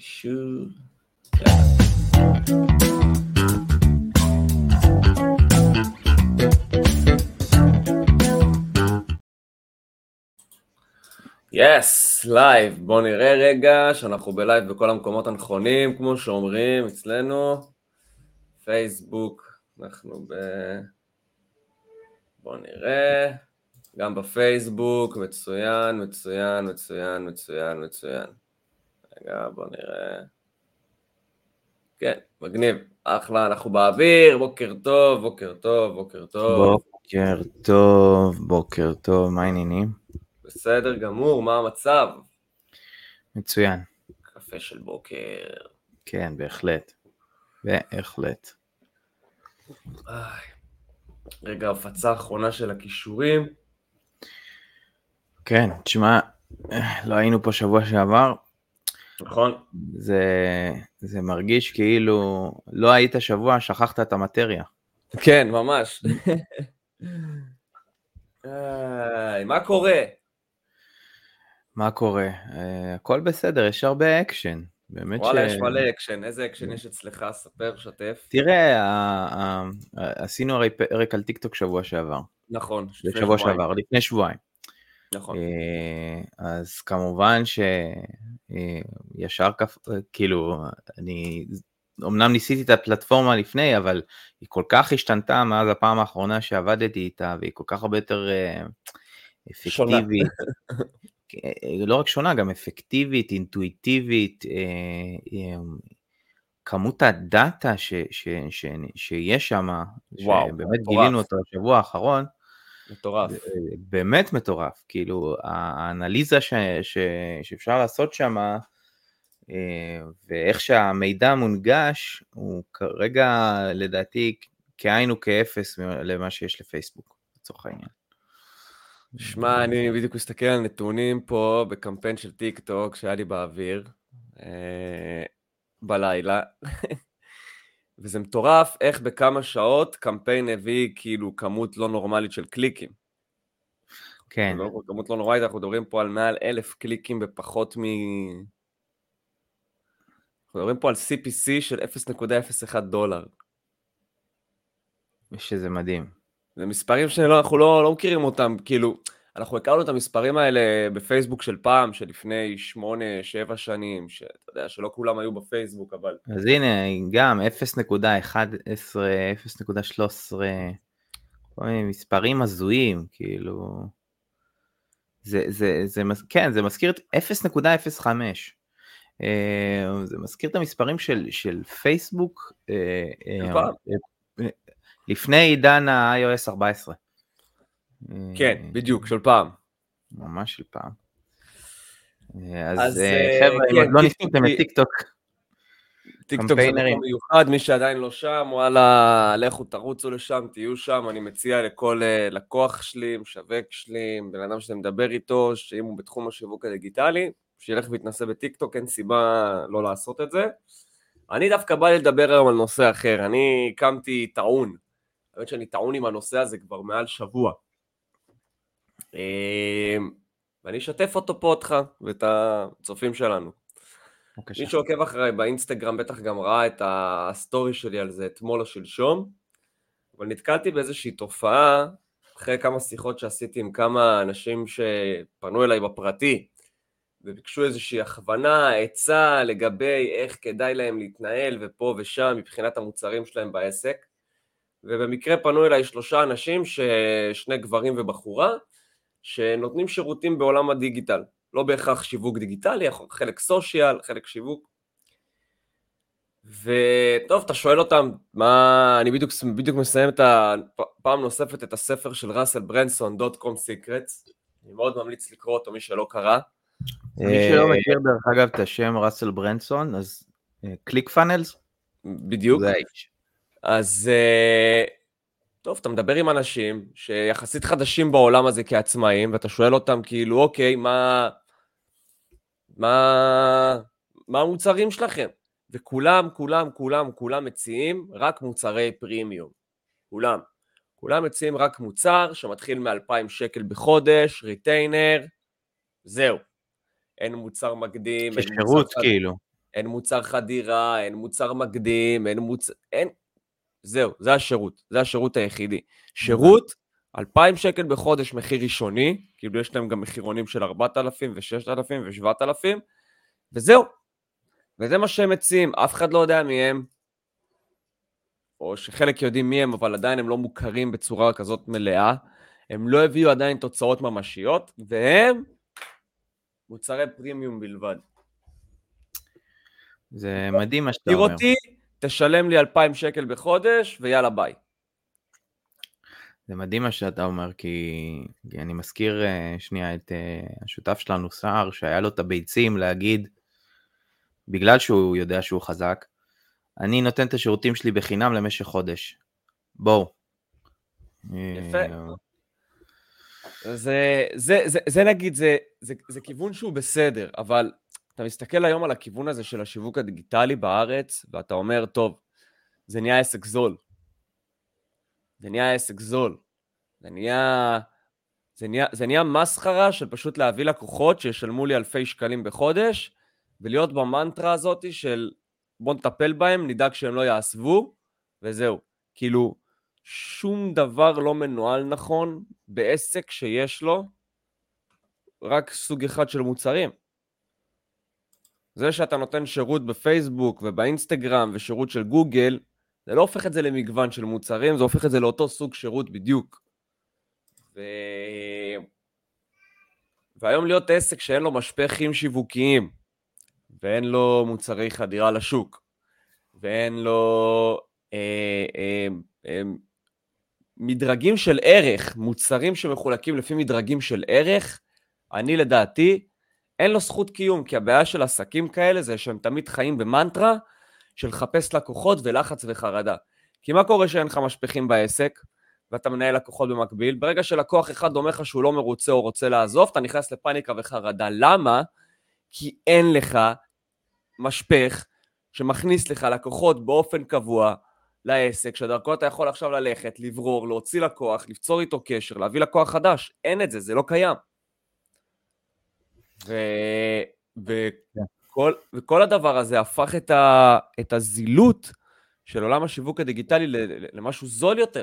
שוב. Yes, live. בואו נראה רגע שאנחנו בלייב בכל המקומות הנכונים, כמו שאומרים אצלנו. פייסבוק, אנחנו ב... בואו נראה. גם בפייסבוק, מצוין, מצוין, מצוין, מצוין, מצוין. רגע, בואו נראה. כן, מגניב. אחלה, אנחנו באוויר, בוקר טוב, בוקר טוב, בוקר טוב. בוקר טוב, בוקר טוב, מה העניינים? בסדר גמור, מה המצב? מצוין. קפה של בוקר. כן, בהחלט. בהחלט. רגע, הפצה אחרונה של הכישורים. כן, תשמע, לא היינו פה שבוע שעבר, נכון? זה, זה מרגיש כאילו לא היית שבוע, שכחת את המטריה. כן, ממש. מה קורה? מה קורה? אה, הכל בסדר, יש הרבה אקשן. באמת וואלה, ש... יש מלא אקשן. איזה אקשן יש אצלך? ספר, שתף. תראה, עשינו הרי פרק על טיקטוק שבוע שעבר. נכון. שבועיים. שעבר, לפני שבועיים. נכון. אה, אז כמובן שישר כף, כאילו, אני אמנם ניסיתי את הפלטפורמה לפני, אבל היא כל כך השתנתה מאז הפעם האחרונה שעבדתי איתה, והיא כל כך הרבה יותר אה, שונה. אפקטיבית. אה, לא רק שונה, גם אפקטיבית, אינטואיטיבית, אה, אה, כמות הדאטה ש, ש, ש, שיש שם, שבאמת. גילינו אותו בשבוע האחרון, מטורף. באמת מטורף, כאילו האנליזה ש, ש, שאפשר לעשות שם ואיך שהמידע מונגש הוא כרגע לדעתי כאין וכאפס למה שיש לפייסבוק לצורך העניין. שמע, אני בדיוק מסתכל על נתונים פה בקמפיין של טיק טוק שהיה לי באוויר אה, בלילה, וזה מטורף איך בכמה שעות קמפיין הביא כאילו כמות לא נורמלית של קליקים. כן, לא, כמות לא נורמלית, אנחנו מדברים פה על מעל אלף קליקים בפחות מ... אנחנו מדברים פה על CPC של 0.01 דולר. שזה מדהים. זה מספרים שאנחנו לא, לא מכירים אותם, כאילו, אנחנו הכרנו את המספרים האלה בפייסבוק של פעם, של לפני 8-7 שנים, שאתה יודע, שלא כולם היו בפייסבוק, אבל... אז הנה גם 0.11, 0.13, כל מיני מספרים הזויים, כאילו, זה, זה, זה, מז- כן, זה מזכיר את 0.05. אה, זה מזכיר את המספרים של, של פייסבוק אה. אה, לפני עידן ה-iOS 14. כן, אה, בדיוק, של פעם. ממש של פעם. אה, אז, אה, חבר'ה, אם כן, עוד לא ניסיתם את טיקטוק, טיקטוק זה. מקום מיוחד, מי שעדיין לא שם, וואלה, לכו תרוצו לשם, תהיו שם, אני מציע לכל לקוח שלי, משווק שלי, בן אדם שאתה מדבר איתו, שאם הוא בתחום השיווק הדיגיטלי, שילך ויתנסה בטיקטוק, אין סיבה לא לעשות את זה. אני דווקא בא לי לדבר היום על נושא אחר, אני קמתי טעון, האמת שאני טעון עם הנושא הזה כבר מעל שבוע. אה, ואני אשתף אותו פה אותך ואת הצופים שלנו. בבקשה. מי שעוקב אחריי באינסטגרם בטח גם ראה את ה story שלי על זה אתמול או שלשום, אבל נתקלתי באיזושהי תופעה, אחרי כמה שיחות שעשיתי עם כמה אנשים שפנו אליי בפרטי, וביקשו איזושהי הכוונה, עצה לגבי איך כדאי להם להתנהל ופה ושם מבחינת המוצרים שלהם בעסק. ובמקרה פנו אליי שלושה אנשים. שני גברים ובחורה, שנותנים שירותים בעולם הדיגיטל. לא בהכרח שיווק דיגיטלי, חלק סושיאל, חלק שיווק. וטוב, אתה שואל אותם, מה, אני בדיוק, בדיוק מסיים את ה... פעם נוספת את הספר של ראסל ברנסון, דוט קום סיקרטס. אני מאוד ממליץ לקרוא אותו, מי שלא קרא. מי שלא מכיר דרך אגב את השם ראסל ברנסון, אז ClickFunnels, בדיוק. אז אה, טוב, אתה מדבר עם אנשים שיחסית חדשים בעולם הזה כעצמאים, ואתה שואל אותם כאילו, אוקיי, מה, מה, מה המוצרים שלכם? וכולם, כולם, כולם, כולם מציעים רק מוצרי פרימיום. כולם. כולם מציעים רק מוצר שמתחיל מ-2,000 שקל בחודש, retainer, זהו. אין מוצר מקדים. כשירות כאילו. אין מוצר חדירה, אין מוצר מקדים, אין מוצר... אין... זהו, זה השירות, זה השירות היחידי. שירות, 2,000 שקל בחודש מחיר ראשוני, כאילו יש להם גם מחירונים של 4,000 ו-6,000 ו-7,000, וזהו. וזה מה שהם מציעים, אף אחד לא יודע מי הם, או שחלק יודעים מי הם, אבל עדיין הם לא מוכרים בצורה כזאת מלאה. הם לא הביאו עדיין תוצאות ממשיות, והם מוצרי פרימיום בלבד. זה מדהים מה שאתה אומר. תראו אותי, תשלם לי 2,000 שקל בחודש, ויאללה ביי. זה מדהים מה שאתה אומר, כי, כי אני מזכיר uh, שנייה את uh, השותף שלנו, סער, שהיה לו את הביצים להגיד, בגלל שהוא יודע שהוא חזק, אני נותן את השירותים שלי בחינם למשך חודש. בואו. יפה. זה, זה, זה, זה נגיד, זה, זה, זה כיוון שהוא בסדר, אבל אתה מסתכל היום על הכיוון הזה של השיווק הדיגיטלי בארץ, ואתה אומר, טוב, זה נהיה עסק זול. זה נהיה עסק זול. זה נהיה... זה נהיה, זה נהיה מסחרה של פשוט להביא לקוחות שישלמו לי אלפי שקלים בחודש, ולהיות במנטרה הזאת של בוא נטפל בהם, נדאג שהם לא יעזבו, וזהו. כאילו, שום דבר לא מנוהל נכון בעסק שיש לו רק סוג אחד של מוצרים. זה שאתה נותן שירות בפייסבוק ובאינסטגרם ושירות של גוגל, זה לא הופך את זה למגוון של מוצרים, זה הופך את זה לאותו סוג שירות בדיוק. ו... והיום להיות עסק שאין לו משפכים שיווקיים, ואין לו מוצרי חדירה לשוק, ואין לו אה, אה, אה, מדרגים של ערך, מוצרים שמחולקים לפי מדרגים של ערך, אני לדעתי, אין לו זכות קיום, כי הבעיה של עסקים כאלה זה שהם תמיד חיים במנטרה של לחפש לקוחות ולחץ וחרדה. כי מה קורה שאין לך משפכים בעסק, ואתה מנהל לקוחות במקביל? ברגע שלקוח אחד אומר לך שהוא לא מרוצה או רוצה לעזוב, אתה נכנס לפאניקה וחרדה. למה? כי אין לך משפך שמכניס לך לקוחות באופן קבוע לעסק, שדרכו אתה יכול עכשיו ללכת, לברור, להוציא לקוח, ליצור איתו קשר, להביא לקוח חדש. אין את זה, זה לא קיים. ו... וכל, וכל הדבר הזה הפך את, ה... את הזילות של עולם השיווק הדיגיטלי למשהו זול יותר.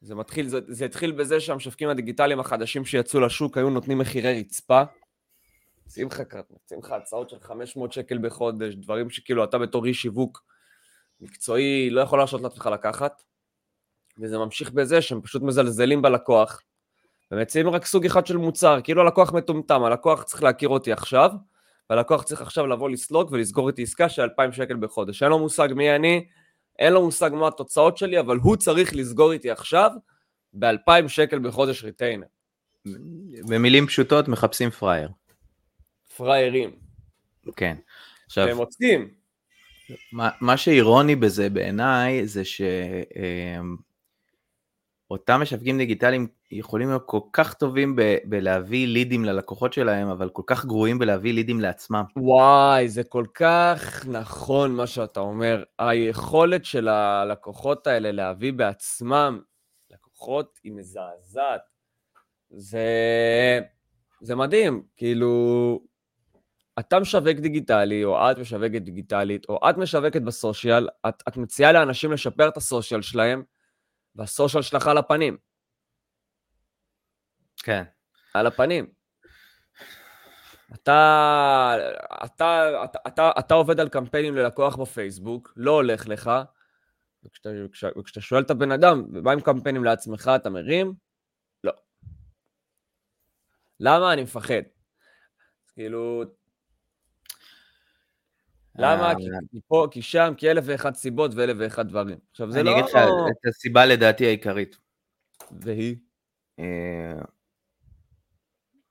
זה מתחיל, זה, זה התחיל בזה שהמשווקים הדיגיטליים החדשים שיצאו לשוק היו נותנים מחירי רצפה. מציעים לך, מציעים לך הצעות של 500 שקל בחודש, דברים שכאילו אתה בתור איש שיווק מקצועי לא יכול להרשות לעצמך לקחת, וזה ממשיך בזה שהם פשוט מזלזלים בלקוח, ומציעים רק סוג אחד של מוצר, כאילו הלקוח מטומטם, הלקוח צריך להכיר אותי עכשיו, והלקוח צריך עכשיו לבוא לסלוג ולסגור איתי עסקה של 2,000 שקל בחודש. אין לו מושג מי אני, אין לו מושג מה התוצאות שלי, אבל הוא צריך לסגור איתי עכשיו ב-2,000 שקל בחודש ריטיינר. במילים פשוטות מחפשים פראייר. פראיירים. כן. עכשיו... והם מוצאים. מה, מה שאירוני בזה בעיניי זה שאותם משווקים דיגיטליים יכולים להיות כל כך טובים ב- בלהביא לידים ללקוחות שלהם, אבל כל כך גרועים בלהביא לידים לעצמם. וואי, זה כל כך נכון מה שאתה אומר. היכולת של הלקוחות האלה להביא בעצמם לקוחות היא מזעזעת. זה, זה מדהים, כאילו, אתה משווק דיגיטלי, או את משווקת דיגיטלית, או את משווקת בסושיאל, את, את מציעה לאנשים לשפר את הסושיאל שלהם, והסושיאל שלך על הפנים. כן. על הפנים. אתה, אתה, אתה, אתה, אתה עובד על קמפיינים ללקוח בפייסבוק, לא הולך לך, וכשאתה, וכשאתה שואל את הבן אדם, מה עם קמפיינים לעצמך, אתה מרים? לא. למה? אני מפחד. כאילו, למה? כי אה, פה, כי שם, כי אלף ואחת סיבות ואלף ואחת דברים. עכשיו, זה לא... אני אגיד לך את הסיבה לדעתי העיקרית. והיא? אה,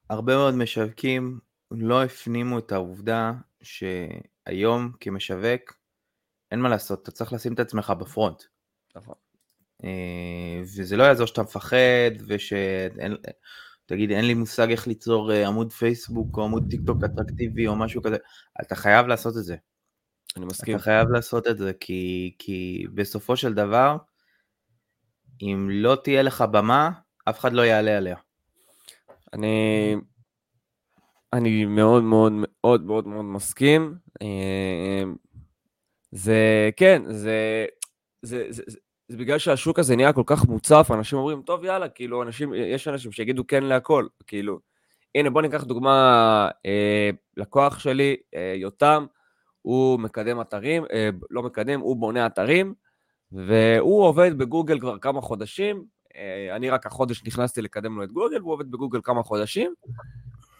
הרבה מאוד משווקים לא הפנימו את העובדה שהיום כמשווק, אין מה לעשות, אתה צריך לשים את עצמך בפרונט. נכון. אה, וזה לא יעזור שאתה מפחד, ושאין... תגיד, אין לי מושג איך ליצור עמוד פייסבוק או עמוד טיק טוק אטרקטיבי או משהו כזה, אתה חייב לעשות את זה. אני מסכים. אתה חייב לעשות את זה, כי, כי בסופו של דבר, אם לא תהיה לך במה, אף אחד לא יעלה עליה. אני, אני מאוד מאוד מאוד מאוד מאוד מסכים. אה, זה, כן, זה, זה, זה, זה, זה בגלל שהשוק הזה נהיה כל כך מוצף, אנשים אומרים, טוב, יאללה, כאילו, אנשים, יש אנשים שיגידו כן להכל, כאילו. הנה, בוא ניקח דוגמה, אה, לקוח שלי, אה, יותם, הוא מקדם אתרים, אה, לא מקדם, הוא בונה אתרים, והוא עובד בגוגל כבר כמה חודשים, אה, אני רק החודש נכנסתי לקדם לו את גוגל, והוא עובד בגוגל כמה חודשים,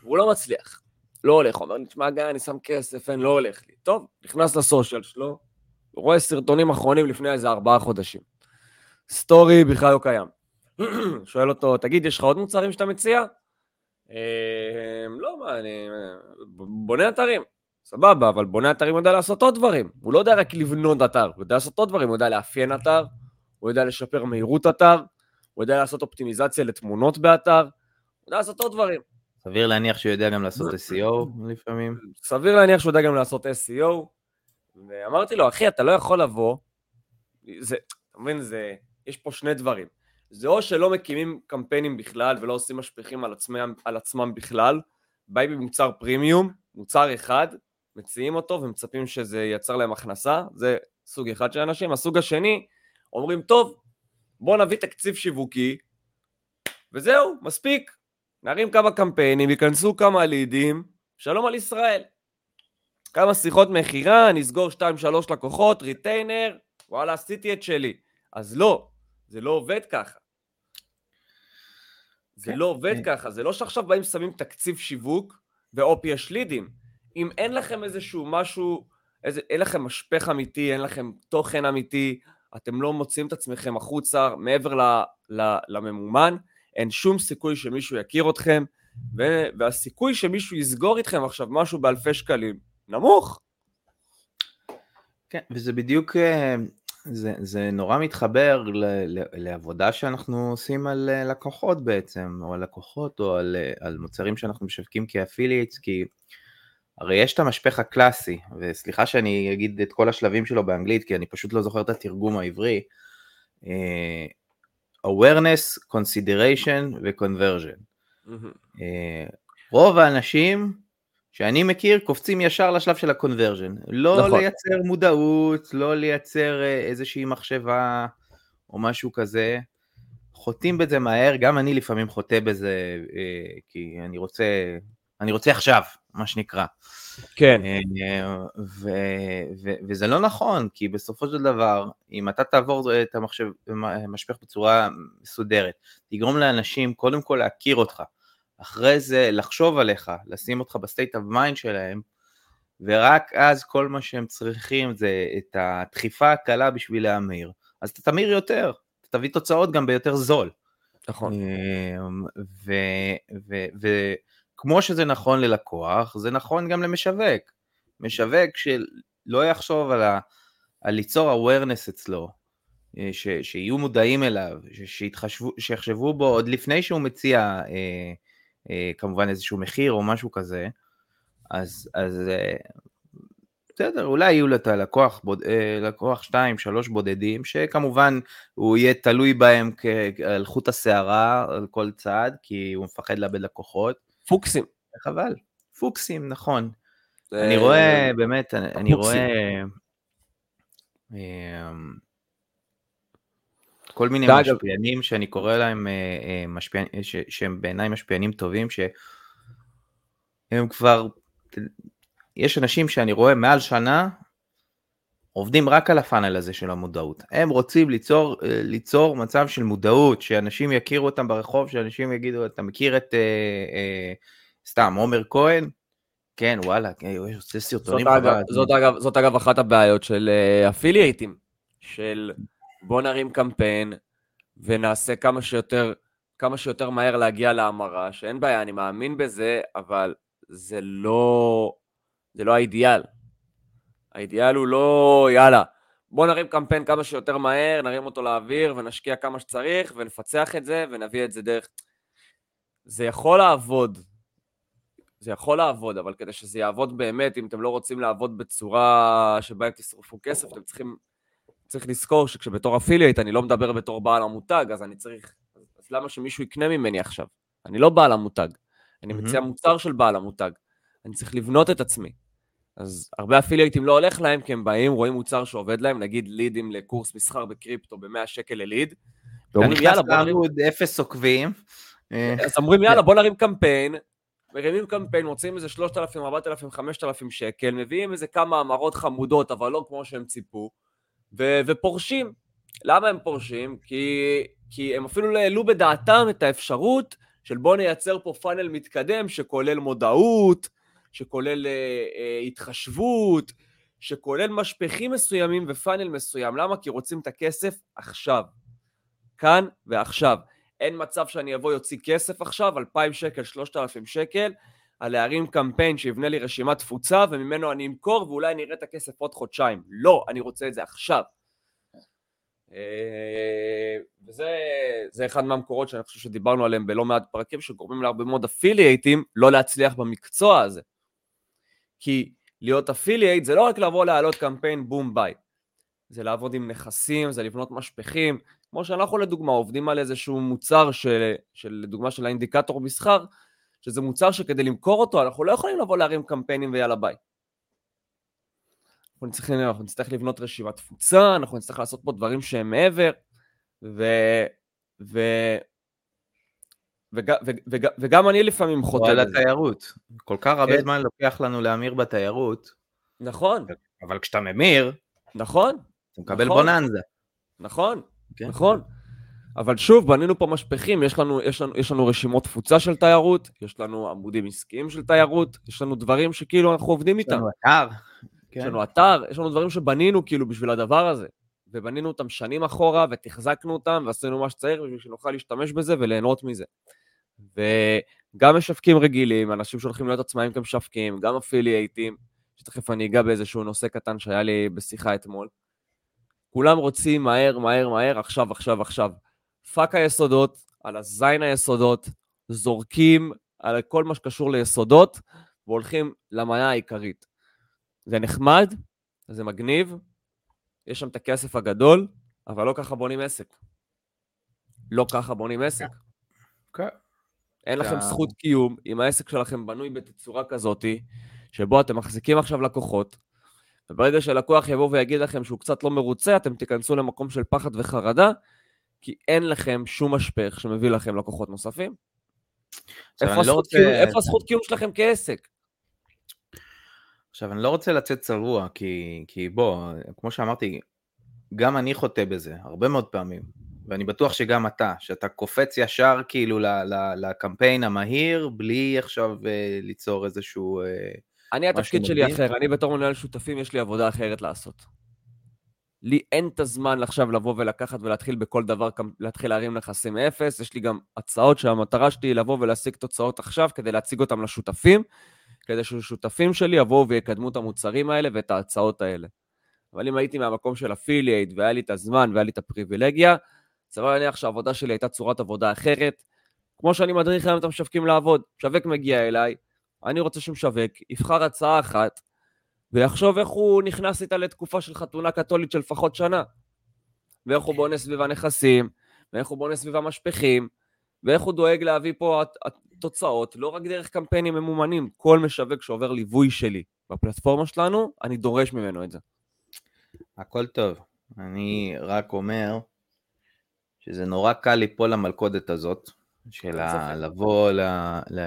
והוא לא מצליח. לא הולך, הוא אומר, נשמע גיא, אני שם כסף, אין, לא הולך לי. טוב, נכנס לסושיאל שלו, רואה סרטונים אחרונים לפני איזה ארבעה חודשים. סטורי בכלל לא קיים. שואל אותו, תגיד, יש לך עוד מוצרים שאתה מציע? אה, לא, מה, אני בונה אתרים. סבבה, אבל בונה אתרים יודע לעשות עוד דברים. הוא לא יודע רק לבנות אתר, הוא יודע לעשות עוד דברים, הוא יודע לאפיין אתר, הוא יודע לשפר מהירות אתר, הוא יודע לעשות אופטימיזציה לתמונות באתר, הוא יודע לעשות עוד דברים. סביר להניח שהוא יודע גם לעשות SEO לפעמים. סביר להניח שהוא יודע גם לעשות SEO, ואמרתי לו, אחי, אתה לא יכול לבוא, זה, אתה מבין, זה, יש פה שני דברים. זה או שלא מקימים קמפיינים בכלל ולא עושים משפיכים על עצמם, על עצמם בכלל, באים במוצר פרימיום, מוצר אחד, מציעים אותו ומצפים שזה ייצר להם הכנסה, זה סוג אחד של אנשים. הסוג השני, אומרים, טוב, בואו נביא תקציב שיווקי, וזהו, מספיק. נרים כמה קמפיינים, ייכנסו כמה לידים, שלום על ישראל. כמה שיחות מכירה, נסגור 2-3 לקוחות, ריטיינר, וואלה, עשיתי את שלי. אז לא, זה לא עובד ככה. זה כן. לא עובד ככה, זה לא שעכשיו באים שמים תקציב שיווק והופ יש לידים. אם אין לכם איזשהו משהו, איזה, אין לכם משפך אמיתי, אין לכם תוכן אמיתי, אתם לא מוצאים את עצמכם החוצה מעבר ל, ל, לממומן, אין שום סיכוי שמישהו יכיר אתכם, ו, והסיכוי שמישהו יסגור איתכם עכשיו משהו באלפי שקלים, נמוך. כן, וזה בדיוק, אה, זה, זה נורא מתחבר ל, ל, לעבודה שאנחנו עושים על אה, לקוחות בעצם, או על לקוחות, או על, אה, על מוצרים שאנחנו משווקים כאפילייטס, כי הרי יש את המשפך הקלאסי, וסליחה שאני אגיד את כל השלבים שלו באנגלית, כי אני פשוט לא זוכר את התרגום העברי, uh, awareness, consideration ו-conversion. Mm-hmm. Uh, רוב האנשים שאני מכיר קופצים ישר לשלב של ה-conversion, לא נכון. לייצר מודעות, לא לייצר uh, איזושהי מחשבה או משהו כזה, חוטאים בזה מהר, גם אני לפעמים חוטא בזה, uh, כי אני רוצה אני רוצה עכשיו, מה שנקרא. כן. אה, ו, ו, וזה לא נכון, כי בסופו של דבר, אם אתה תעבור את המחשב, המשפך בצורה מסודרת, תגרום לאנשים קודם כל להכיר אותך, אחרי זה לחשוב עליך, לשים אותך ב state of mind שלהם, ורק אז כל מה שהם צריכים זה את הדחיפה הקלה בשביל להמיר. אז אתה תמיר יותר, אתה תביא תוצאות גם ביותר זול. נכון. אה, ו, ו, ו, כמו שזה נכון ללקוח, זה נכון גם למשווק. משווק שלא יחשוב על, ה, על ליצור awareness אצלו, אה, ש, שיהיו מודעים אליו, שיתחשבו, שיחשבו בו עוד לפני שהוא מציע אה, אה, כמובן איזשהו מחיר או משהו כזה, אז, אז אה, בסדר, אולי יהיו לו את הלקוח, בוד, אה, לקוח 2, 3 בודדים, שכמובן הוא יהיה תלוי בהם על חוט השערה על כל צעד, כי הוא מפחד לאבד לקוחות. פוקסים. חבל, פוקסים, נכון. אני רואה, באמת, אני רואה אמ, כל מיני משפיענים שאני קורא להם אה, אה, משפיענים, שהם בעיניי משפיענים טובים, שהם כבר, יש אנשים שאני רואה מעל שנה, עובדים רק על הפאנל הזה של המודעות. הם רוצים ליצור, אה, ליצור מצב של מודעות, שאנשים יכירו אותם ברחוב, שאנשים יגידו, אתה מכיר את, אה, אה, סתם, עומר כהן? כן, וואלה, כן, הוא עושה סרטונים. זאת, אגב, זאת, אגב, זאת אגב אחת הבעיות של אפילייטים, uh, של בוא נרים קמפיין ונעשה כמה שיותר, כמה שיותר מהר להגיע להמרה, שאין בעיה, אני מאמין בזה, אבל זה לא, זה לא האידיאל. האידיאל הוא לא, יאללה, בוא נרים קמפיין כמה שיותר מהר, נרים אותו לאוויר ונשקיע כמה שצריך ונפצח את זה ונביא את זה דרך... זה יכול לעבוד, זה יכול לעבוד, אבל כדי שזה יעבוד באמת, אם אתם לא רוצים לעבוד בצורה שבה תשרפו כסף, אתם צריכים, צריך לזכור שכשבתור אפילייט אני לא מדבר בתור בעל המותג, אז אני צריך, אז למה שמישהו יקנה ממני עכשיו? אני לא בעל המותג, אני מציע מוצר של בעל המותג. אני צריך לבנות את עצמי. אז הרבה אפילייטים לא הולך להם, כי הם באים, רואים מוצר שעובד להם, נגיד לידים לקורס מסחר בקריפטו ב-100 שקל לליד. הוא נכנס לעמוד אפס עוקבים. אז אומרים, יאללה, בוא נרים קמפיין, מרימים קמפיין, מוצאים איזה 3,000, 4,000, 5,000 שקל, מביאים איזה כמה המרות חמודות, אבל לא כמו שהם ציפו, ו- ופורשים. למה הם פורשים? כי, כי הם אפילו לא העלו בדעתם את האפשרות של בוא נייצר פה פאנל מתקדם שכולל מודעות, שכולל אה, אה, התחשבות, שכולל משפכים מסוימים ופאנל מסוים. למה? כי רוצים את הכסף עכשיו. כאן ועכשיו. אין מצב שאני אבוא יוציא כסף עכשיו, 2,000 שקל, 3,000 שקל, על להרים קמפיין שיבנה לי רשימת תפוצה וממנו אני אמכור ואולי אני אראה את הכסף עוד חודשיים. לא, אני רוצה את זה עכשיו. אה, וזה אחד מהמקורות שאני חושב שדיברנו עליהם בלא מעט פרקים שגורמים להרבה מאוד affiliateים לא להצליח במקצוע הזה. כי להיות affiliate זה לא רק לבוא להעלות קמפיין בום ביי. זה לעבוד עם נכסים, זה לבנות משפכים, כמו שאנחנו לדוגמה עובדים על איזשהו מוצר של, של לדוגמה של האינדיקטור מסחר, שזה מוצר שכדי למכור אותו אנחנו לא יכולים לבוא להרים קמפיינים ויאללה ביי. אנחנו נצטרך, אנחנו נצטרך לבנות רשימת תפוצה, אנחנו נצטרך לעשות פה דברים שהם מעבר, ו... ו... וג, וג, וג, וגם אני לפעמים חוטא על התיירות. כל כך הרבה כן. זמן לוקח לנו להמיר בתיירות. נכון. אבל כשאתה ממיר, נכון. אתה מקבל נכון. בוננזה. נכון. כן. נכון. אבל שוב, בנינו פה משפכים, יש לנו, יש, לנו, יש לנו רשימות תפוצה של תיירות, יש לנו עמודים עסקיים של תיירות, יש לנו דברים שכאילו אנחנו עובדים איתם. יש לנו אתר. כן. יש לנו אתר, יש לנו דברים שבנינו כאילו בשביל הדבר הזה. ובנינו אותם שנים אחורה, ותחזקנו אותם, ועשינו מה שצריך בשביל שנוכל להשתמש בזה וליהנות מזה. וגם משווקים רגילים, אנשים שהולכים להיות עצמאים כמשווקים, גם affiliateים, שתכף אני אגע באיזשהו נושא קטן שהיה לי בשיחה אתמול. כולם רוצים מהר, מהר, מהר, עכשיו, עכשיו, עכשיו. fuck היסודות, על הזין היסודות, זורקים על כל מה שקשור ליסודות, והולכים למנה העיקרית. זה נחמד, זה מגניב, יש שם את הכסף הגדול, אבל לא ככה בונים עסק. לא ככה בונים עסק. כן. אין לכם זכות קיום אם העסק שלכם בנוי בתצורה כזאתי, שבו אתם מחזיקים עכשיו לקוחות, וברגע שלקוח יבוא ויגיד לכם שהוא קצת לא מרוצה, אתם תיכנסו למקום של פחד וחרדה, כי אין לכם שום משפך שמביא לכם לקוחות נוספים. איפה, לא רוצה... קיום, איפה הזכות קיום שלכם כעסק? עכשיו, אני לא רוצה לצאת צבוע, כי, כי בוא, כמו שאמרתי, גם אני חוטא בזה, הרבה מאוד פעמים, ואני בטוח שגם אתה, שאתה קופץ ישר כאילו לקמפיין המהיר, בלי עכשיו אה, ליצור איזשהו... אה, אני, התפקיד שלי אחר, אני בתור מנהל שותפים, יש לי עבודה אחרת לעשות. לי אין את הזמן עכשיו לבוא ולקחת ולהתחיל בכל דבר, להתחיל להרים נכסים מאפס, יש לי גם הצעות שהמטרה שלי היא לבוא ולהשיג תוצאות עכשיו כדי להציג אותם לשותפים, כדי ששותפים שלי יבואו ויקדמו את המוצרים האלה ואת ההצעות האלה. אבל אם הייתי מהמקום של אפילייט והיה לי את הזמן והיה לי את הפריבילגיה, סבבה להניח שהעבודה שלי הייתה צורת עבודה אחרת. כמו שאני מדריך היום את המשווקים לעבוד, משווק מגיע אליי, אני רוצה שמשווק יבחר הצעה אחת ויחשוב איך הוא נכנס איתה לתקופה של חתונה קתולית של לפחות שנה. ואיך הוא בונה סביב הנכסים, ואיך הוא בונה סביב המשפכים, ואיך הוא דואג להביא פה תוצאות, לא רק דרך קמפיינים ממומנים, כל משווק שעובר ליווי שלי בפלטפורמה שלנו, אני דורש ממנו את זה. הכל טוב. אני רק אומר שזה נורא קל ליפול למלכודת הזאת, של ה... לבוא, ל... ל...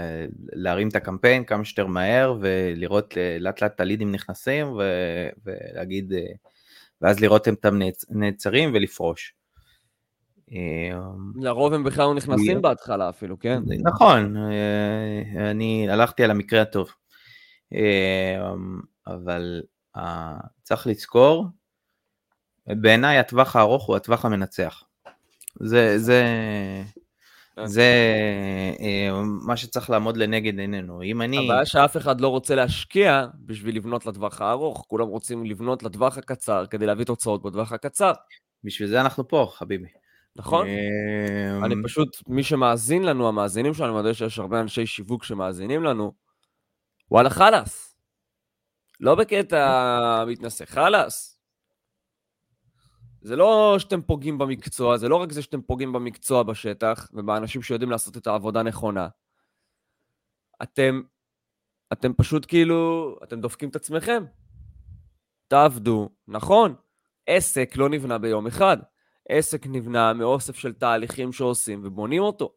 להרים את הקמפיין כמה שיותר מהר ולראות לאט לאט את הלידים נכנסים ו... ולהגיד, אה, ואז לראות אותם נעצרים ולפרוש. אמ, לרוב הם בכלל לא נכנסים בהתחלה אפילו, כן? נכון, אה, אני הלכתי על המקרה הטוב. אבל אה, צריך לזכור, בעיניי הטווח הארוך הוא הטווח המנצח. זה, זה, כן. זה אה, מה שצריך לעמוד לנגד עינינו. אם אני... הבעיה שאף אחד לא רוצה להשקיע בשביל לבנות לטווח הארוך, כולם רוצים לבנות לטווח הקצר כדי להביא תוצאות בטווח הקצר. בשביל זה אנחנו פה, חביבי. נכון? אה, אני פשוט, מי שמאזין לנו, המאזינים שלנו, אני יודע שיש הרבה אנשי שיווק שמאזינים לנו, וואלה חלאס. לא בקטע מתנשא, חלאס. זה לא שאתם פוגעים במקצוע, זה לא רק זה שאתם פוגעים במקצוע בשטח ובאנשים שיודעים לעשות את העבודה נכונה. אתם אתם פשוט כאילו, אתם דופקים את עצמכם. תעבדו, נכון, עסק לא נבנה ביום אחד. עסק נבנה מאוסף של תהליכים שעושים ובונים אותו.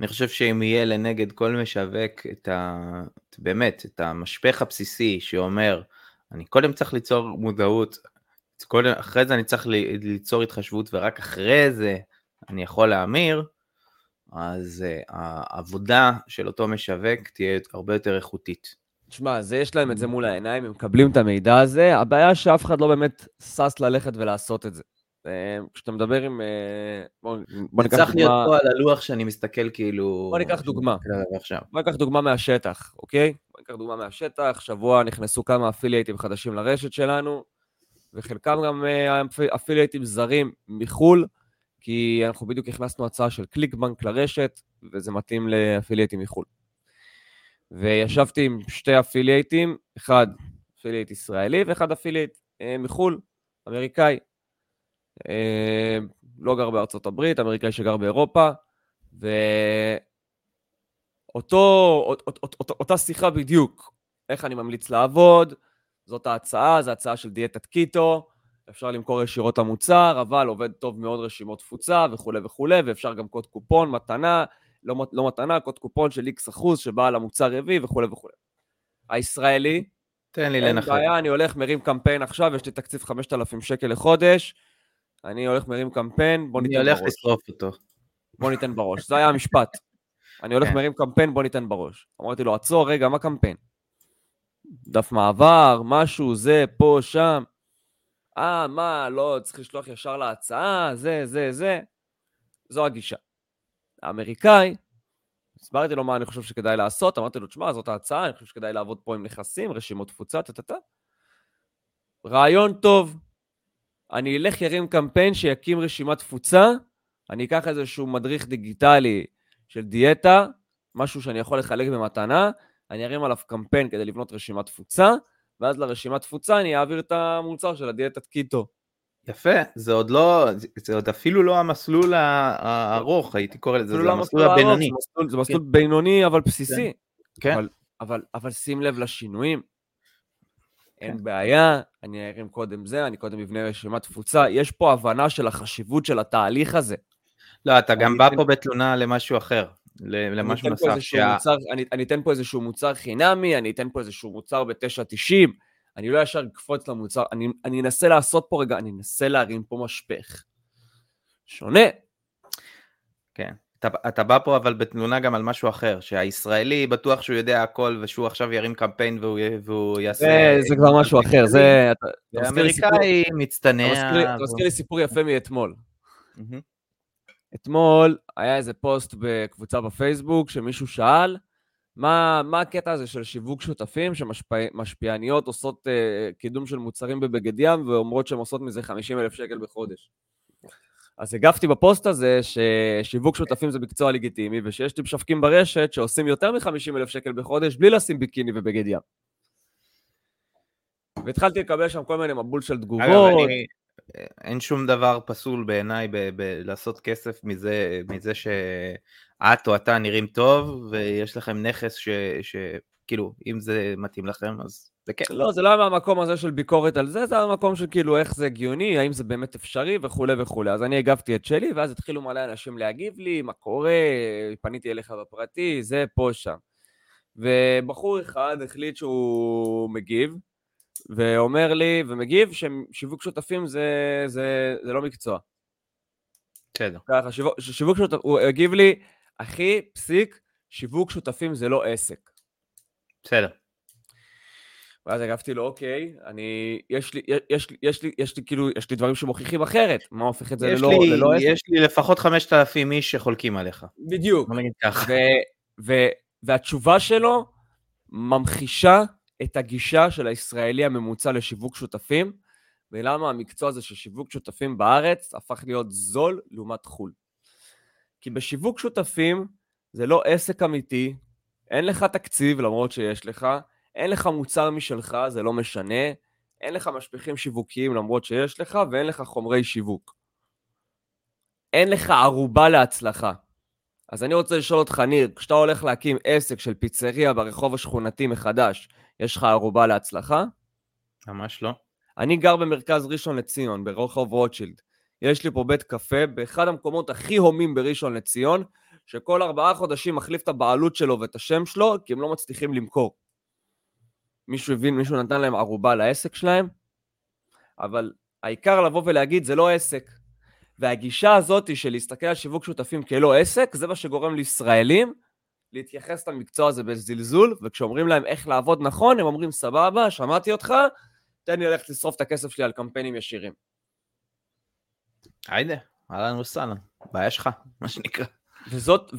אני חושב שאם יהיה לנגד כל משווק את ה... באמת, את המשפך הבסיסי שאומר, אני קודם צריך ליצור מודעות, קודם, אחרי זה אני צריך ליצור התחשבות ורק אחרי זה אני יכול להמיר, אז uh, העבודה של אותו משווק תהיה הרבה יותר איכותית. תשמע, זה יש להם את זה מול העיניים, הם מקבלים את המידע הזה, הבעיה שאף אחד לא באמת שש ללכת ולעשות את זה. אה, כשאתה מדבר עם... אה, בוא, בוא ניקח דוגמה... צריך להיות פה על הלוח שאני מסתכל כאילו... בוא ניקח דוגמה. בוא ניקח דוגמה מהשטח, אוקיי? בוא ניקח דוגמה מהשטח, שבוע נכנסו כמה affiliateים חדשים לרשת שלנו, וחלקם גם affiliateים אה, זרים מחו"ל, כי אנחנו בדיוק הכנסנו הצעה של ClickBank לרשת, וזה מתאים ל affiliateים מחו"ל. וישבתי עם שתי affiliateים, אחד affiliate ישראלי ואחד affiliate מחו"ל, אמריקאי. אה, לא גר בארצות הברית, אמריקאי שגר באירופה, ואותה שיחה בדיוק, איך אני ממליץ לעבוד, זאת ההצעה, זו הצעה של דיאטת קיטו, אפשר למכור ישירות המוצר, אבל עובד טוב מאוד רשימות תפוצה וכולי וכולי, ואפשר גם קוד קופון, מתנה, לא, לא מתנה, קוד קופון של איקס אחוז שבעל המוצר יביא וכולי וכולי. הישראלי, תן לי לנחם. אין בעיה, אני הולך, מרים קמפיין עכשיו, יש לי תקציב 5,000 שקל לחודש, אני הולך מרים קמפיין, בוא ניתן בראש. אני הולך לשרוף אותו. בוא ניתן בראש. זה היה המשפט. אני הולך כן. מרים קמפיין, בוא ניתן בראש. אמרתי לו, עצור, רגע, מה קמפיין? דף מעבר, משהו, זה, פה, שם. אה, מה, לא, צריך לשלוח ישר להצעה, זה, זה, זה. זו הגישה. האמריקאי, הסברתי לו מה אני חושב שכדאי לעשות, אמרתי לו, תשמע, זאת ההצעה, אני חושב שכדאי לעבוד פה עם נכסים, רשימות תפוצה, טה-טה-טה. רעיון טוב, אני אלך ירים קמפיין שיקים רשימת תפוצה, אני אקח איזשהו מדריך דיגיטלי של דיאטה, משהו שאני יכול לחלק במתנה, אני ארים עליו קמפיין כדי לבנות רשימת תפוצה, ואז לרשימת תפוצה אני אעביר את המוצר של הדיאטת קיטו. יפה, זה עוד לא, זה עוד אפילו לא המסלול הארוך, הייתי קורא לזה, זה לא המסלול הבינוני. זה מסלול, זה מסלול כן. בינוני אבל בסיסי. כן. אבל, אבל, אבל שים לב לשינויים. אין כן. בעיה, אני ארים קודם זה, אני קודם אבנה רשימת תפוצה. יש פה הבנה של החשיבות של התהליך הזה. לא, אתה גם בא פה בתלונה למשהו אחר, למשהו נוסף. שה... מוצר, אני, אני אתן פה איזשהו מוצר חינמי, אני אתן פה איזשהו מוצר ב-9.90, אני לא ישר אקפוץ למוצר, אני, אני אנסה לעשות פה רגע, אני אנסה להרים פה משפך. שונה. כן. אתה, אתה בא פה אבל בתלונה גם על משהו אחר, שהישראלי בטוח שהוא יודע הכל ושהוא עכשיו ירים קמפיין והוא, והוא יעשה... זה, זה כבר משהו אחר, זה... האמריקאי מצטנע. אתה מזכיר לי סיפור יפה מאתמול. אתמול היה איזה פוסט בקבוצה בפייסבוק שמישהו שאל, מה, מה הקטע הזה של שיווק שותפים שמשפיעניות עושות uh, קידום של מוצרים בבגד ים ואומרות שהן עושות מזה 50 אלף שקל בחודש. אז הגבתי בפוסט הזה ששיווק שותפים זה מקצוע לגיטימי, ושיש לי משווקים ברשת שעושים יותר מ-50 אלף שקל בחודש בלי לשים ביקיני ובגד ים. והתחלתי לקבל שם כל מיני מבול של תגובות. אגב, אני, אין שום דבר פסול בעיניי לעשות כסף מזה, מזה שאת או אתה נראים טוב, ויש לכם נכס שכאילו, אם זה מתאים לכם, אז זה כן. לא, זה לא היה מהמקום הזה של ביקורת על זה, זה היה מהמקום של כאילו איך זה הגיוני, האם זה באמת אפשרי וכולי וכולי. אז אני הגבתי את שלי, ואז התחילו מלא אנשים להגיב לי, מה קורה, פניתי אליך בפרטי, זה פה, שם. ובחור אחד החליט שהוא מגיב, ואומר לי, ומגיב, ששיווק שותפים זה, זה, זה לא מקצוע. בסדר. ככה, שיווק, שיווק שותפים, הוא הגיב לי, אחי, פסיק, שיווק שותפים זה לא עסק. בסדר. ואז הגבתי לו, אוקיי, אני, יש לי, יש לי, יש לי, יש לי, כאילו, יש לי דברים שמוכיחים אחרת, מה הופך את זה ללא, לי, ללא? יש לי לפחות 5,000 איש שחולקים עליך. בדיוק. בוא נגיד ככה. והתשובה שלו ממחישה את הגישה של הישראלי הממוצע לשיווק שותפים, ולמה המקצוע הזה של שיווק שותפים בארץ הפך להיות זול לעומת חו"ל. כי בשיווק שותפים זה לא עסק אמיתי, אין לך תקציב למרות שיש לך, אין לך מוצר משלך, זה לא משנה, אין לך משפיכים שיווקיים למרות שיש לך, ואין לך חומרי שיווק. אין לך ערובה להצלחה. אז אני רוצה לשאול אותך, ניר, כשאתה הולך להקים עסק של פיצריה ברחוב השכונתי מחדש, יש לך ערובה להצלחה? ממש לא. אני גר במרכז ראשון לציון, ברחוב רוטשילד. יש לי פה בית קפה באחד המקומות הכי הומים בראשון לציון, שכל ארבעה חודשים מחליף את הבעלות שלו ואת השם שלו, כי הם לא מצליחים למכור. מישהו הבין, מישהו נתן להם ערובה לעסק שלהם? אבל העיקר לבוא ולהגיד, זה לא עסק. והגישה הזאת של להסתכל על שיווק שותפים כלא עסק, זה מה שגורם לישראלים להתייחס למקצוע הזה בזלזול, וכשאומרים להם איך לעבוד נכון, הם אומרים, סבבה, שמעתי אותך, תן לי ללכת לשרוף את הכסף שלי על קמפיינים ישירים. היידה, אהלן וסהלן, בעיה שלך, מה שנקרא. וזאת,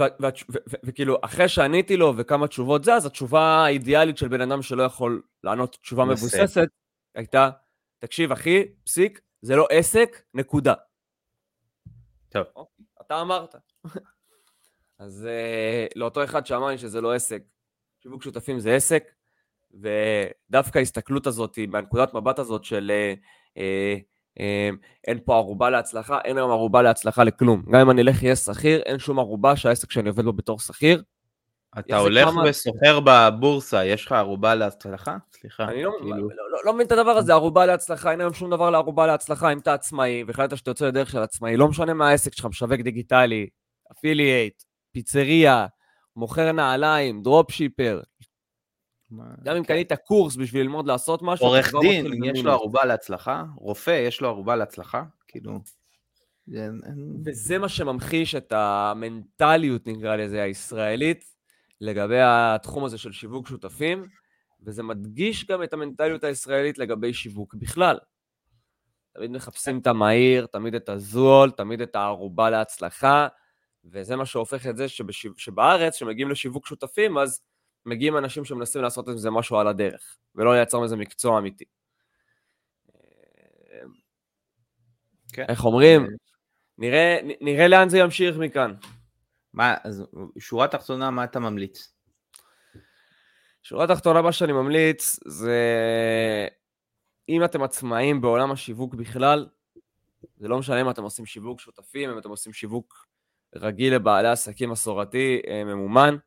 וכאילו, אחרי שעניתי לו וכמה תשובות זה, אז התשובה האידיאלית של בן אדם שלא יכול לענות תשובה מבוססת, הייתה, תקשיב אחי, פסיק, זה לא עסק, נקודה. טוב. אוקיי, אתה אמרת. אז uh, לאותו אחד שאמר לי שזה לא עסק, שיווק שותפים זה עסק, ודווקא ההסתכלות הזאת, מהנקודת מבט הזאת של uh, uh, אין פה ערובה להצלחה, אין היום ערובה להצלחה לכלום. גם אם אני אלך יהיה שכיר, אין שום ערובה שהעסק שאני עובד בו בתור שכיר. אתה הולך כמה... וסוחר בבורסה, יש לך ערובה להצלחה? סליחה. אני לא, כאילו... לא, לא, לא מבין את הדבר הזה, ערובה להצלחה, אין היום שום דבר לערובה להצלחה, אם אתה עצמאי, והחלטת שאתה יוצא לדרך של עצמאי, לא משנה מה העסק שלך, משווק דיגיטלי, אפילייט, פיצריה, מוכר נעליים, דרופשיפר. גם אם כן. קנית קורס בשביל ללמוד לעשות משהו. עורך דין, יש לו ערובה להצלחה? רופא, יש לו ערובה להצלחה? כאילו... וזה מה שממחיש את המנטליות, נקרא לזה, הישראלית, לגבי התחום הזה של שיווק שותפים, וזה מדגיש גם את המנטליות הישראלית לגבי שיווק בכלל. תמיד מחפשים את המהיר, תמיד את הזול, תמיד את הערובה להצלחה, וזה מה שהופך את זה שבשיו... שבארץ, כשמגיעים לשיווק שותפים, אז מגיעים אנשים שמנסים לעשות את זה משהו על הדרך, ולא לייצר מזה מקצוע אמיתי. כן. איך אומרים? נראה, נראה לאן זה ימשיך מכאן. מה, אז שורה תחתונה, מה אתה ממליץ? שורה תחתונה, מה שאני ממליץ זה, אם אתם עצמאים בעולם השיווק בכלל, זה לא משנה אם אתם עושים שיווק שותפים, אם אתם עושים שיווק רגיל לבעלי עסקים מסורתי אה, ממומן,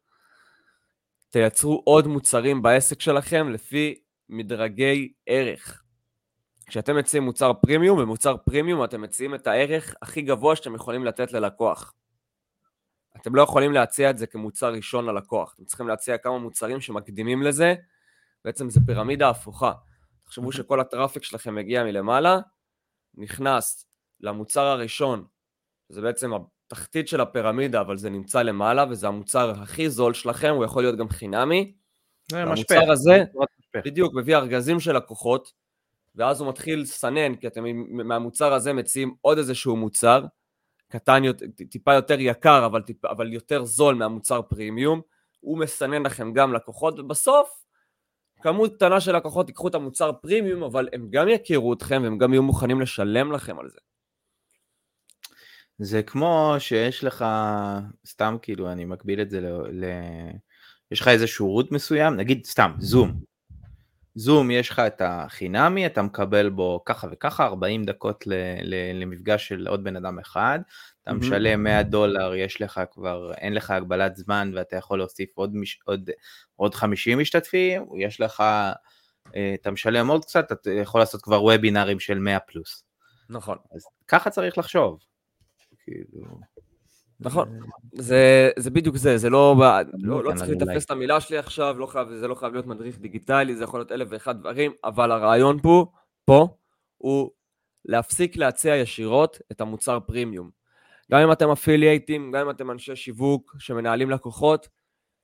תייצרו עוד מוצרים בעסק שלכם לפי מדרגי ערך. כשאתם מציעים מוצר פרימיום, במוצר פרימיום אתם מציעים את הערך הכי גבוה שאתם יכולים לתת ללקוח. אתם לא יכולים להציע את זה כמוצר ראשון ללקוח, אתם צריכים להציע כמה מוצרים שמקדימים לזה, בעצם זה פירמידה הפוכה. תחשבו שכל הטראפיק שלכם מגיע מלמעלה, נכנס למוצר הראשון, זה בעצם התחתית של הפירמידה, אבל זה נמצא למעלה, וזה המוצר הכי זול שלכם, הוא יכול להיות גם חינמי. משפך. הזה, בדיוק, מביא ארגזים של לקוחות, ואז הוא מתחיל לסנן, כי אתם מהמוצר הזה מציעים עוד איזשהו מוצר, קטן, טיפה יותר יקר, אבל, טיפ, אבל יותר זול מהמוצר פרימיום, הוא מסנן לכם גם לקוחות, ובסוף כמות קטנה של לקוחות ייקחו את המוצר פרימיום, אבל הם גם יכירו אתכם והם גם יהיו מוכנים לשלם לכם על זה. זה כמו שיש לך, סתם כאילו, אני מקביל את זה ל... ל... יש לך איזה שירות מסוים, נגיד סתם, זום. זום יש לך את החינמי, אתה מקבל בו ככה וככה, 40 דקות ל, ל, למפגש של עוד בן אדם אחד, אתה משלם 100 דולר, יש לך כבר, אין לך הגבלת זמן ואתה יכול להוסיף עוד, מש, עוד, עוד 50 משתתפים, יש לך, אה, אתה משלם עוד קצת, אתה יכול לעשות כבר וובינארים של 100 פלוס. נכון. אז ככה צריך לחשוב. כאילו... נכון, זה, זה בדיוק זה, זה לא, לא, לא צריך לתפס את המילה שלי עכשיו, לא חייב, זה לא חייב להיות מדריך דיגיטלי, זה יכול להיות אלף ואחד דברים, אבל הרעיון פה, פה, הוא להפסיק להציע ישירות את המוצר פרימיום. גם אם אתם אפילייטים, גם אם אתם אנשי שיווק שמנהלים לקוחות,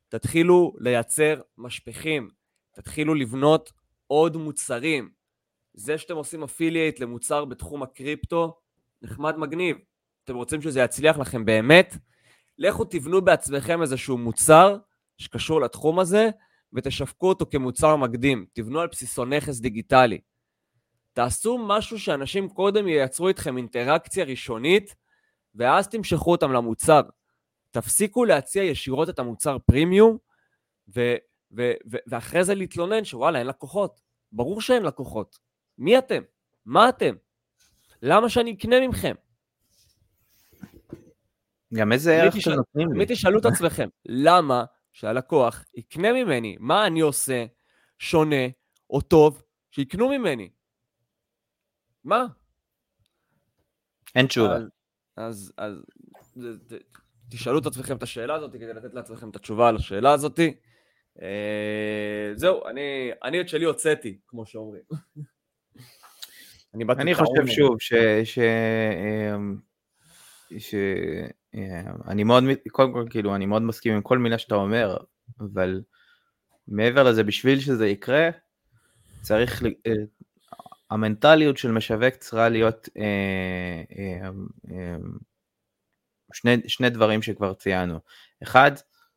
תתחילו לייצר משפכים, תתחילו לבנות עוד מוצרים. זה שאתם עושים אפילייט למוצר בתחום הקריפטו, נחמד מגניב. אתם רוצים שזה יצליח לכם באמת, לכו תבנו בעצמכם איזשהו מוצר שקשור לתחום הזה, ותשווקו אותו כמוצר מקדים. תבנו על בסיסו נכס דיגיטלי. תעשו משהו שאנשים קודם ייצרו איתכם אינטראקציה ראשונית, ואז תמשכו אותם למוצר. תפסיקו להציע ישירות את המוצר פרימיום, ו- ו- ו- ואחרי זה להתלונן שוואלה, אין לקוחות. ברור שאין לקוחות. מי אתם? מה אתם? למה שאני אקנה ממכם? גם איזה ערך אתם נותנים לי. תמיד תשאלו את עצמכם, למה שהלקוח יקנה ממני? מה אני עושה שונה או טוב שיקנו ממני? מה? אין תשובה. אז, אז, אז תשאלו את עצמכם את השאלה הזאת כדי לתת לעצמכם את התשובה על השאלה הזאת. אה, זהו, אני, אני את שלי הוצאתי, כמו שאומרים. אני, אני חושב שוב ש... ש... אמ, ש... אמ, אני מאוד, קודם כל כאילו אני מאוד מסכים עם כל מילה שאתה אומר, אבל מעבר לזה בשביל שזה יקרה, צריך, אה, המנטליות של משווק צריכה להיות אה, אה, אה, שני, שני דברים שכבר ציינו. אחד,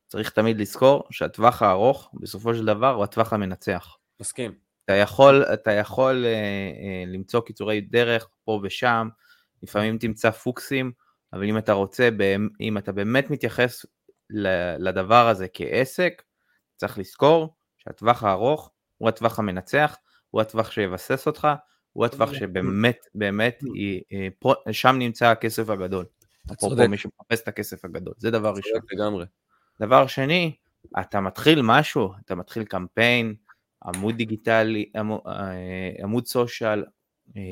צריך תמיד לזכור שהטווח הארוך בסופו של דבר הוא הטווח המנצח. מסכים. אתה יכול, אתה יכול אה, אה, למצוא קיצורי דרך פה ושם, לפעמים תמצא פוקסים, אבל אם אתה רוצה, אם אתה באמת מתייחס לדבר הזה כעסק, צריך לזכור שהטווח הארוך הוא הטווח המנצח, הוא הטווח שיבסס אותך, הוא הטווח שבאמת, באמת, היא, אה, שם נמצא הכסף הגדול. אפרופו מי שמחפש את הכסף הגדול, זה דבר ראשון. לגמרי. דבר שני, אתה מתחיל משהו, אתה מתחיל קמפיין, עמוד דיגיטלי, עמוד, אה, עמוד סושיאל, אה,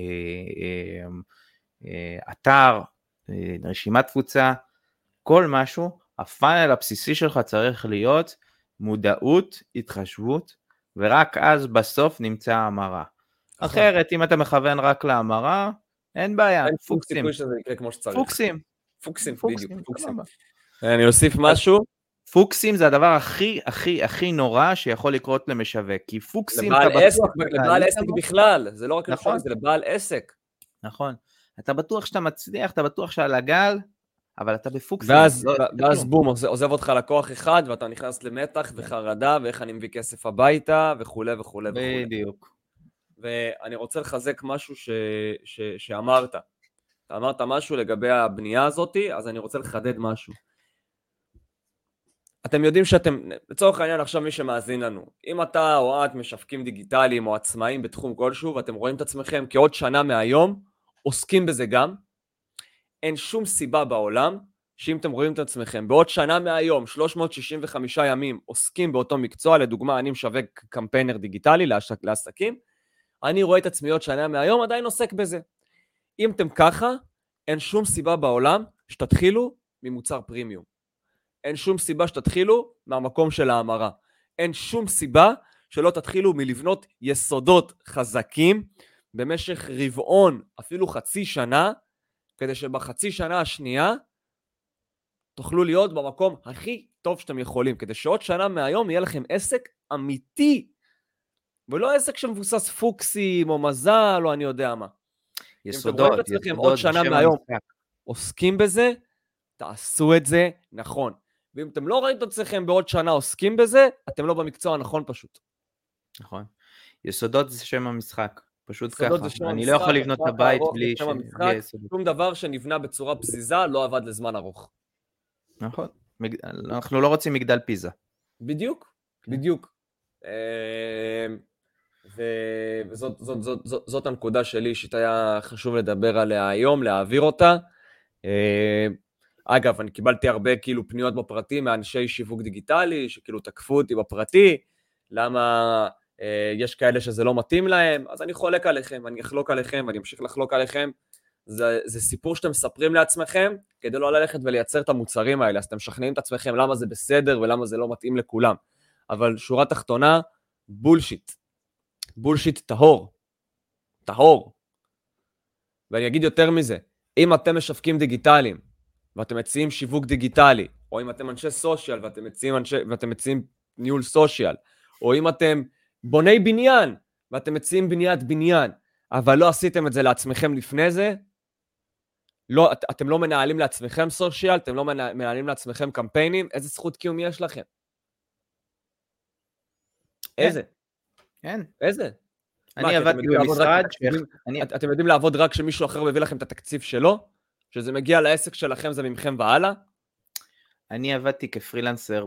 אתר, רשימת תפוצה, כל משהו, הפאנל הבסיסי שלך צריך להיות מודעות, התחשבות, ורק אז בסוף נמצא המרה. אחרת, אם אתה מכוון רק להמרה, אין בעיה, אין פוקסים. סיכוי שזה יקרה כמו שצריך. פוקסים. פוקסים, בדיוק, פוקסים. אני אוסיף משהו. פוקסים זה הדבר הכי הכי הכי נורא שיכול לקרות למשווק, כי פוקסים לבעל עסק. לבעל עסק בכלל, זה לא רק נכון. זה לבעל עסק. נכון. אתה בטוח שאתה מצליח, אתה בטוח שעל הגל, אבל אתה בפוקסים. ואז, לא, ואז בום, עוזב אותך לקוח אחד, ואתה נכנס למתח וחרדה, ואיך אני מביא כסף הביתה, וכולי וכולי וכולי. בדיוק. ואני רוצה לחזק משהו ש, ש, שאמרת. אתה אמרת משהו לגבי הבנייה הזאתי, אז אני רוצה לחדד משהו. אתם יודעים שאתם, לצורך העניין עכשיו מי שמאזין לנו, אם אתה או את משווקים דיגיטליים או עצמאים בתחום כלשהו ואתם רואים את עצמכם כעוד שנה מהיום, עוסקים בזה גם, אין שום סיבה בעולם שאם אתם רואים את עצמכם בעוד שנה מהיום, 365 ימים עוסקים באותו מקצוע, לדוגמה אני משווק קמפיינר דיגיטלי לעסקים, אני רואה את עצמי עוד שנה מהיום עדיין עוסק בזה. אם אתם ככה, אין שום סיבה בעולם שתתחילו ממוצר פרימיום. אין שום סיבה שתתחילו מהמקום של ההמרה. אין שום סיבה שלא תתחילו מלבנות יסודות חזקים במשך רבעון, אפילו חצי שנה, כדי שבחצי שנה השנייה תוכלו להיות במקום הכי טוב שאתם יכולים, כדי שעוד שנה מהיום יהיה לכם עסק אמיתי, ולא עסק שמבוסס פוקסים או מזל או אני יודע מה. יסודות, אם אתם רואים את עצמכם עוד שנה מהיום עוסקים בזה, תעשו את זה נכון. ואם אתם לא רואים את עצמכם בעוד שנה עוסקים בזה, אתם לא במקצוע הנכון פשוט. נכון. יסודות זה שם המשחק. פשוט ככה, אני לא יכול לבנות את הבית בלי יסודות. שום דבר שנבנה בצורה פזיזה לא עבד לזמן ארוך. נכון, אנחנו לא רוצים מגדל פיזה. בדיוק, כן. בדיוק. אמ, וזאת זאת, זאת, זאת, זאת הנקודה שלי שהיה חשוב לדבר עליה היום, להעביר אותה. אמ, אגב, אני קיבלתי הרבה כאילו פניות בפרטי מאנשי שיווק דיגיטלי, שכאילו תקפו אותי בפרטי, למה יש כאלה שזה לא מתאים להם, אז אני חולק עליכם, אני אחלוק עליכם ואני אמשיך לחלוק עליכם. זה, זה סיפור שאתם מספרים לעצמכם כדי לא ללכת ולייצר את המוצרים האלה, אז אתם משכנעים את עצמכם למה זה בסדר ולמה זה לא מתאים לכולם. אבל שורה תחתונה, בולשיט. בולשיט טהור. טהור. ואני אגיד יותר מזה, אם אתם משווקים דיגיטליים ואתם מציעים שיווק דיגיטלי, או אם אתם אנשי סושיאל ואתם מציעים, אנשי, ואתם מציעים ניהול סושיאל, או אם אתם בוני בניין ואתם מציעים בניית בניין, אבל לא עשיתם את זה לעצמכם לפני זה, לא, את, אתם לא מנהלים לעצמכם סושיאל, אתם לא מנהלים לעצמכם קמפיינים, איזה זכות קיום יש לכם? איזה? כן. איזה? אני עבדתי במשרד... אתם יודעים לעבוד רק כשמישהו אחר מביא לכם את התקציב שלו? שזה מגיע לעסק שלכם זה ממכם והלאה? אני עבדתי כפרילנסר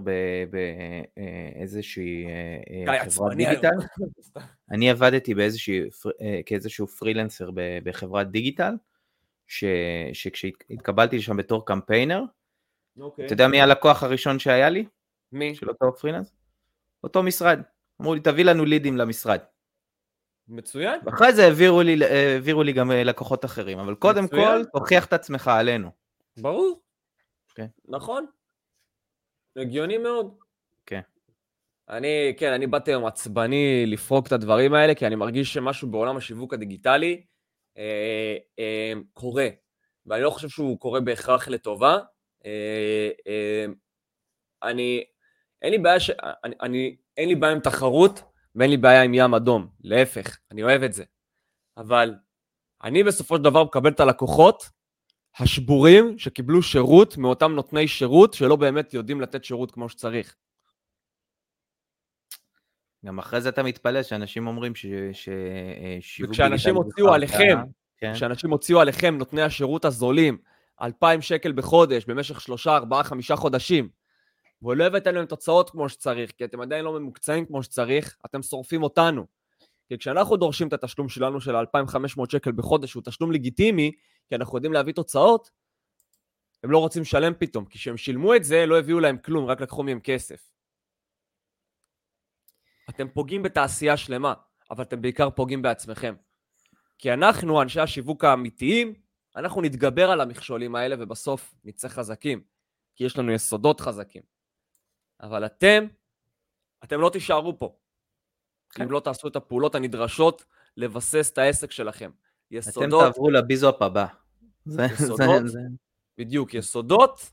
באיזושהי אה, אה, חברת דיגיטל. אני עבדתי אה, כאיזשהו פרילנסר בחברת דיגיטל, שכשהתקבלתי לשם בתור קמפיינר, אוקיי. אתה יודע מי הלקוח הראשון שהיה לי? מי? של אותו פרילנס? אותו משרד. אמרו לי, תביא לנו לידים למשרד. מצוין. ואחרי זה העבירו לי, העבירו לי גם אה, לקוחות אחרים, אבל קודם מצוין. כל, תוכיח את עצמך עלינו. ברור. כן. נכון. הגיוני מאוד. כן. אני, כן, אני באתי היום עצבני לפרוק את הדברים האלה, כי אני מרגיש שמשהו בעולם השיווק הדיגיטלי אה, אה, קורה, ואני לא חושב שהוא קורה בהכרח לטובה. אה, אה, אני, אין לי בעיה, ש, אני, אני, אין לי בעיה עם תחרות, ואין לי בעיה עם ים אדום, להפך, אני אוהב את זה. אבל אני בסופו של דבר מקבל את הלקוחות השבורים שקיבלו שירות מאותם נותני שירות שלא באמת יודעים לתת שירות כמו שצריך. גם אחרי זה אתה מתפלא שאנשים אומרים ש- ש- אה, שיווק וכשאנשים הוציאו עליכם, כן. כשאנשים הוציאו עליכם, נותני השירות הזולים, 2,000 שקל בחודש במשך שלושה, ארבעה, חמישה חודשים, ולא הבאתם להם תוצאות כמו שצריך, כי אתם עדיין לא ממוקצעים כמו שצריך, אתם שורפים אותנו. כי כשאנחנו דורשים את התשלום שלנו של 2,500 שקל בחודש, שהוא תשלום לגיטימי, כי אנחנו יודעים להביא תוצאות, הם לא רוצים לשלם פתאום, כי כשהם שילמו את זה, לא הביאו להם כלום, רק לקחו מהם כסף. אתם פוגעים בתעשייה שלמה, אבל אתם בעיקר פוגעים בעצמכם. כי אנחנו, אנשי השיווק האמיתיים, אנחנו נתגבר על המכשולים האלה ובסוף נצא חזקים, כי יש לנו יסודות חזקים. אבל אתם, אתם לא תישארו פה. כן. אם לא תעשו את הפעולות הנדרשות לבסס את העסק שלכם. אתם יסודות, תעברו לביזופ הבא. זה, זה, יסודות. זה, בדיוק, יסודות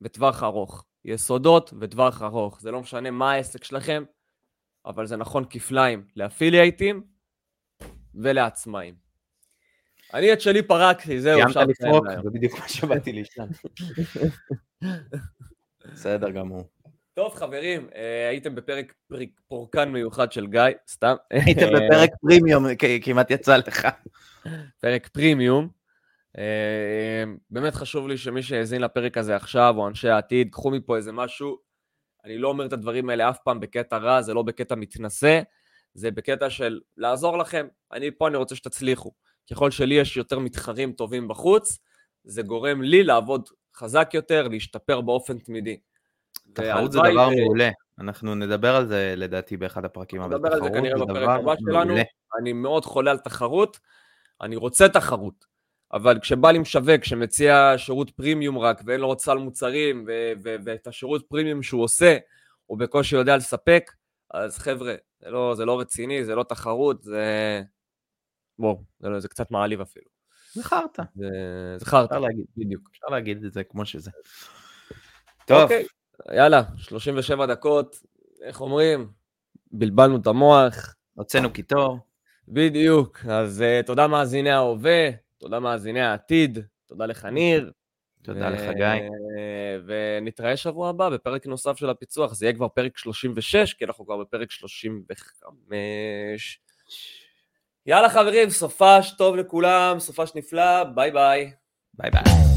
וטווח ארוך. יסודות וטווח ארוך. זה לא משנה מה העסק שלכם, אבל זה נכון כפליים לאפילייטים ולעצמאים. אני את שלי פרקתי, זהו, אפשר לסיים להיום. זה בדיוק מה שבאתי לישון. בסדר גמור. טוב, חברים, אה, הייתם בפרק פורקן מיוחד של גיא, סתם. היית בפרק פרימיום, כמעט יצא לך. פרק פרימיום. אה, באמת חשוב לי שמי שהאזין לפרק הזה עכשיו, או אנשי העתיד, קחו מפה איזה משהו. אני לא אומר את הדברים האלה אף פעם בקטע רע, זה לא בקטע מתנשא, זה בקטע של לעזור לכם. אני פה, אני רוצה שתצליחו. ככל שלי יש יותר מתחרים טובים בחוץ, זה גורם לי לעבוד חזק יותר, להשתפר באופן תמידי. תחרות זה דבר ו- מעולה. אנחנו נדבר על זה לדעתי באחד הפרקים, אבל נדבר על זה תחרות כנראה זה בפרק דבר הבא שלנו. מעולה. אני מאוד חולה על תחרות, אני רוצה תחרות, אבל כשבא לי משווק שמציע שירות פרימיום רק ואין לו עוד סל מוצרים ו- ו- ואת השירות פרימיום שהוא עושה הוא בקושי יודע לספק, אז חבר'ה, זה לא, זה לא רציני, זה לא תחרות, זה... בואו, זה, לא- זה קצת מעליב אפילו. זה חרטא, זה, זה חרטא, אפשר להגיד. בדיוק. אפשר להגיד את זה כמו שזה. טוב, אוקיי, יאללה, 37 דקות, איך אומרים? בלבלנו את המוח. הוצאנו קיטור. בדיוק, אז uh, תודה מאזיני ההווה, תודה מאזיני העתיד, תודה לך ניר. תודה ו- לך גיא. ונתראה שבוע הבא בפרק נוסף של הפיצוח, זה יהיה כבר פרק 36, כי אנחנו כבר בפרק 35. יאללה חברים, סופש טוב לכולם, סופש נפלא, ביי ביי. ביי ביי.